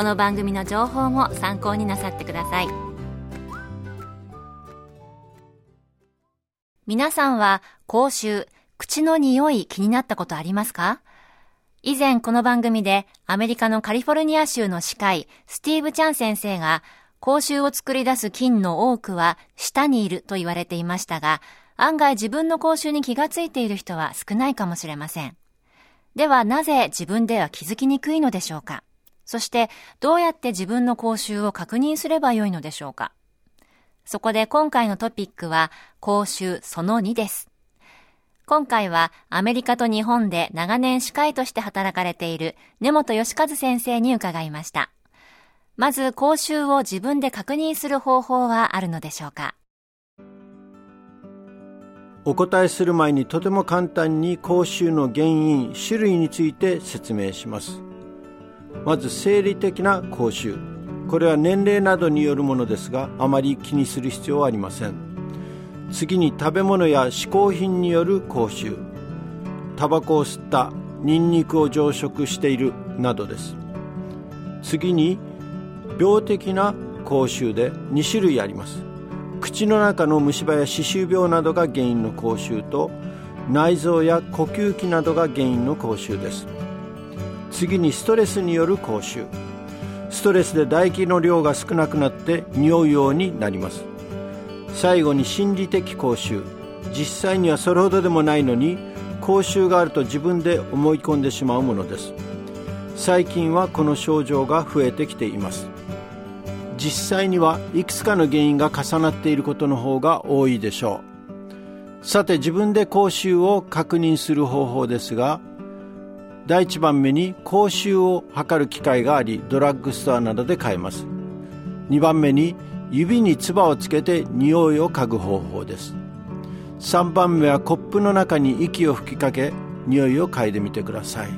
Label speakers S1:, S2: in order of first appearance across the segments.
S1: この番組の情報も参考になさってください。皆さんは口臭口の匂い気になったことありますか？以前この番組でアメリカのカリフォルニア州の歯科医スティーブ・チャン先生が口臭を作り出す菌の多くは舌にいると言われていましたが案外自分の口臭に気がついている人は少ないかもしれません。ではなぜ自分では気づきにくいのでしょうか？そしてどうやって自分の口臭を確認すればよいのでしょうか？そこで今回のトピックは口臭その2です。今回はアメリカと日本で長年歯科医として働かれている根本義和先生に伺いました。まず口臭を自分で確認する方法はあるのでしょうか？
S2: お答えする前にとても簡単に口臭の原因種類について説明しますまず生理的な口臭。これは年齢などによるものですがあまり気にする必要はありません。次に食べ物や嗜好品による口臭。タバコを吸ったニンニクを常食しているなどです。次に病的な口臭で2種類あります。口の中の虫歯や歯周病などが原因の口臭と内臓や呼吸器などが原因の口臭です。次にストレスによる口臭。ストレスで唾液の量が少なくなって匂うようになります。最後に心理的口臭。実際にはそれほどでもないのに口臭があると自分で思い込んでしまうものです。最近はこの症状が増えてきています。実際にはいくつかの原因が重なっていることの方が多いでしょう。さて自分で口臭を確認する方法ですが第1番目に口臭を測る機械がありドラッグストアなどで買えます。2番目に指に唾をつけて匂いを嗅ぐ方法です。3番目はコップの中に息を吹きかけ匂いを嗅いでみてください。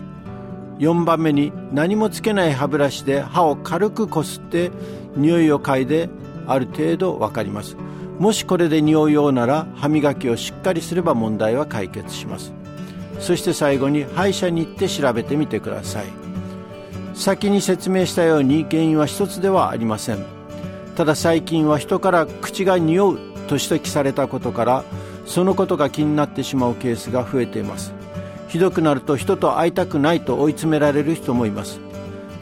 S2: 4番目に何もつけない歯ブラシで歯を軽くこすって匂いを嗅いである程度分かります。もしこれで匂うようなら歯磨きをしっかりすれば問題は解決します。そして最後に歯医者に行って調べてみてください。先に説明したように原因は一つではありません。ただ最近は人から口が匂うと指摘されたことからそのことが気になってしまうケースが増えています。ひどくなると人と会いたくないと追い詰められる人もいます。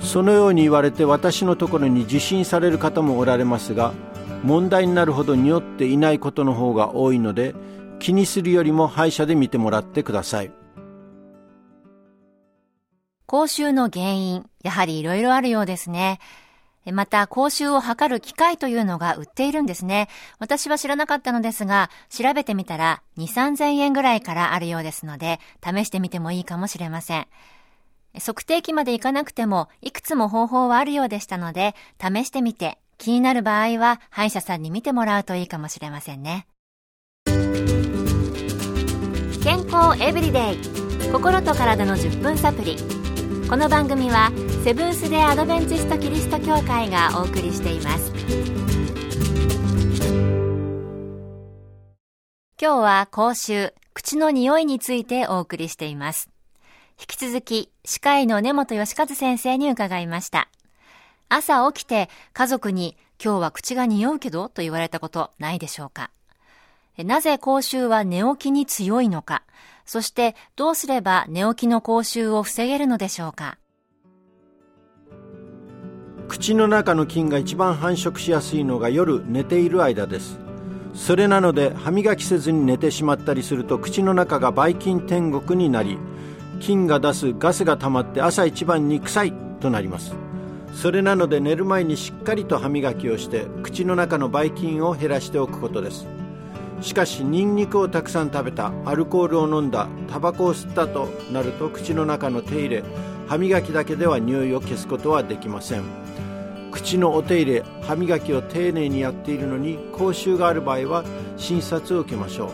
S2: そのように言われて私のところに受診される方もおられますが問題になるほど匂っていないことの方が多いので気にするよりも歯医者で見てもらってください。
S1: 口臭の原因、やはりいろいろあるようですね。また、口臭を測る機械というのが売っているんですね。私は知らなかったのですが、調べてみたら2、3000円ぐらいからあるようですので、試してみてもいいかもしれません。測定器までいかなくても、いくつも方法はあるようでしたので、試してみて、気になる場合は、歯医者さんに見てもらうといいかもしれませんね。健康エブリデイ心と体の10分サプリこの番組はセブンス・デ・アドベンチスト・キリスト教会がお送りしています。今日は口臭口の匂いについてお送りしています。引き続き歯科医の根本義和先生に伺いました。朝起きて家族に今日は口が匂うけど？と言われたことないでしょうか？なぜ口臭は寝起きに強いのか？そしてどうすれば寝起きの口臭を防げるのでしょうか？
S2: 口の中の菌が一番繁殖しやすいのが夜寝ている間です。それなので歯磨きせずに寝てしまったりすると口の中がばい菌天国になり菌が出すガスが溜まって朝一番に臭いとなります。それなので寝る前にしっかりと歯磨きをして口の中のばい菌を減らしておくことです。しかしニンニクをたくさん食べたアルコールを飲んだタバコを吸ったとなると口の中の手入れ歯磨きだけでは匂いを消すことはできません。口のお手入れ歯磨きを丁寧にやっているのに口臭がある場合は診察を受けましょう。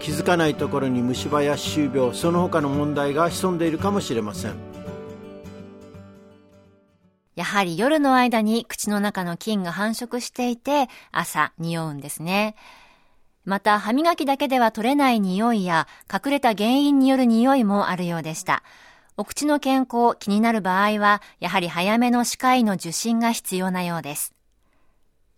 S2: 気づかないところに虫歯や歯周病その他の問題が潜んでいるかもしれません。
S1: やはり夜の間に口の中の菌が繁殖していて朝匂うんですね。また、歯磨きだけでは取れない匂いや、隠れた原因による匂いもあるようでした。お口の健康気になる場合は、やはり早めの歯科医の受診が必要なようです。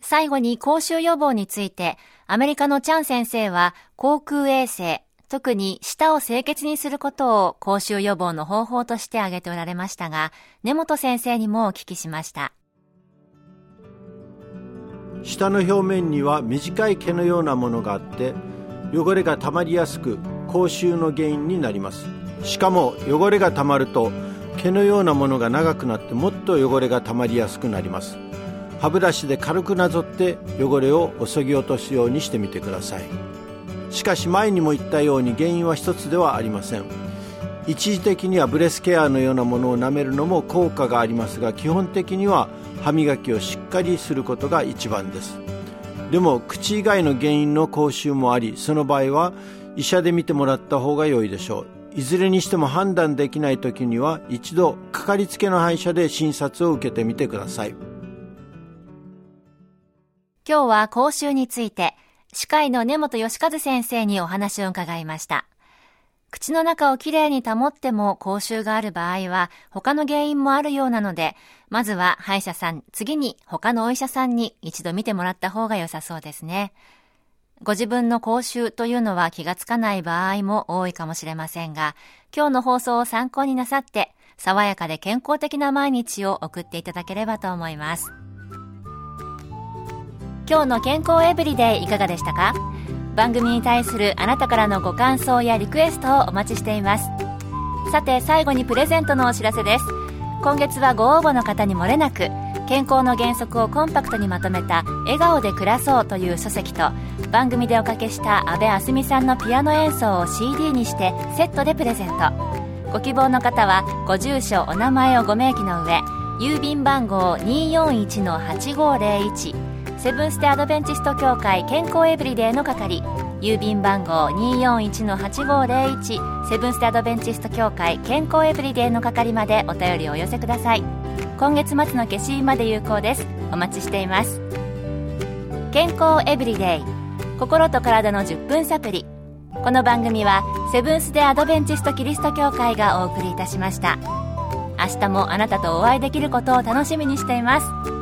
S1: 最後に口臭予防について、アメリカのチャン先生は、口腔衛生、特に舌を清潔にすることを口臭予防の方法として挙げておられましたが、根本先生にもお聞きしました。
S2: 下の表面には短い毛のようなものがあって汚れがたまりやすく口臭の原因になります。しかも汚れがたまると毛のようなものが長くなってもっと汚れがたまりやすくなります。歯ブラシで軽くなぞって汚れをそぎ落とすようにしてみてください。しかし前にも言ったように原因は一つではありません。一時的にはブレスケアのようなものを舐めるのも効果がありますが基本的には歯磨きをしっかりすることが一番です。でも口以外の原因の口臭もありその場合は医者で見てもらった方が良いでしょう。いずれにしても判断できない時には一度かかりつけの歯医者で診察を受けてみてください。
S1: 今日は口臭について歯科医の根本義和先生にお話を伺いました。口の中をきれいに保っても口臭がある場合は他の原因もあるようなので、まずは歯医者さん、次に他のお医者さんに一度見てもらった方が良さそうですね。ご自分の口臭というのは気がつかない場合も多いかもしれませんが、今日の放送を参考になさって、爽やかで健康的な毎日を送っていただければと思います。今日の健康エブリデイいかがでしたか番組に対するあなたからのご感想やリクエストをお待ちしています。さて最後にプレゼントのお知らせです。今月はご応募の方にもれなく健康の原則をコンパクトにまとめた「笑顔で暮らそう」という書籍と番組でおかけした阿部あすみさんのピアノ演奏を CD にしてセットでプレゼント。ご希望の方はご住所お名前をご明記の上郵便番号241-8501セブンステアドベンチスト協会健康エブリデイの係郵便番号241-8501セブンステアドベンチスト協会健康エブリデイの係までお便りをお寄せください。今月末の消印まで有効です。お待ちしています。健康エブリデイ。心と体の10分サプリこの番組はセブンス・デ・アドベンチスト・キリスト教会がお送りいたしました。明日もあなたとお会いできることを楽しみにしています。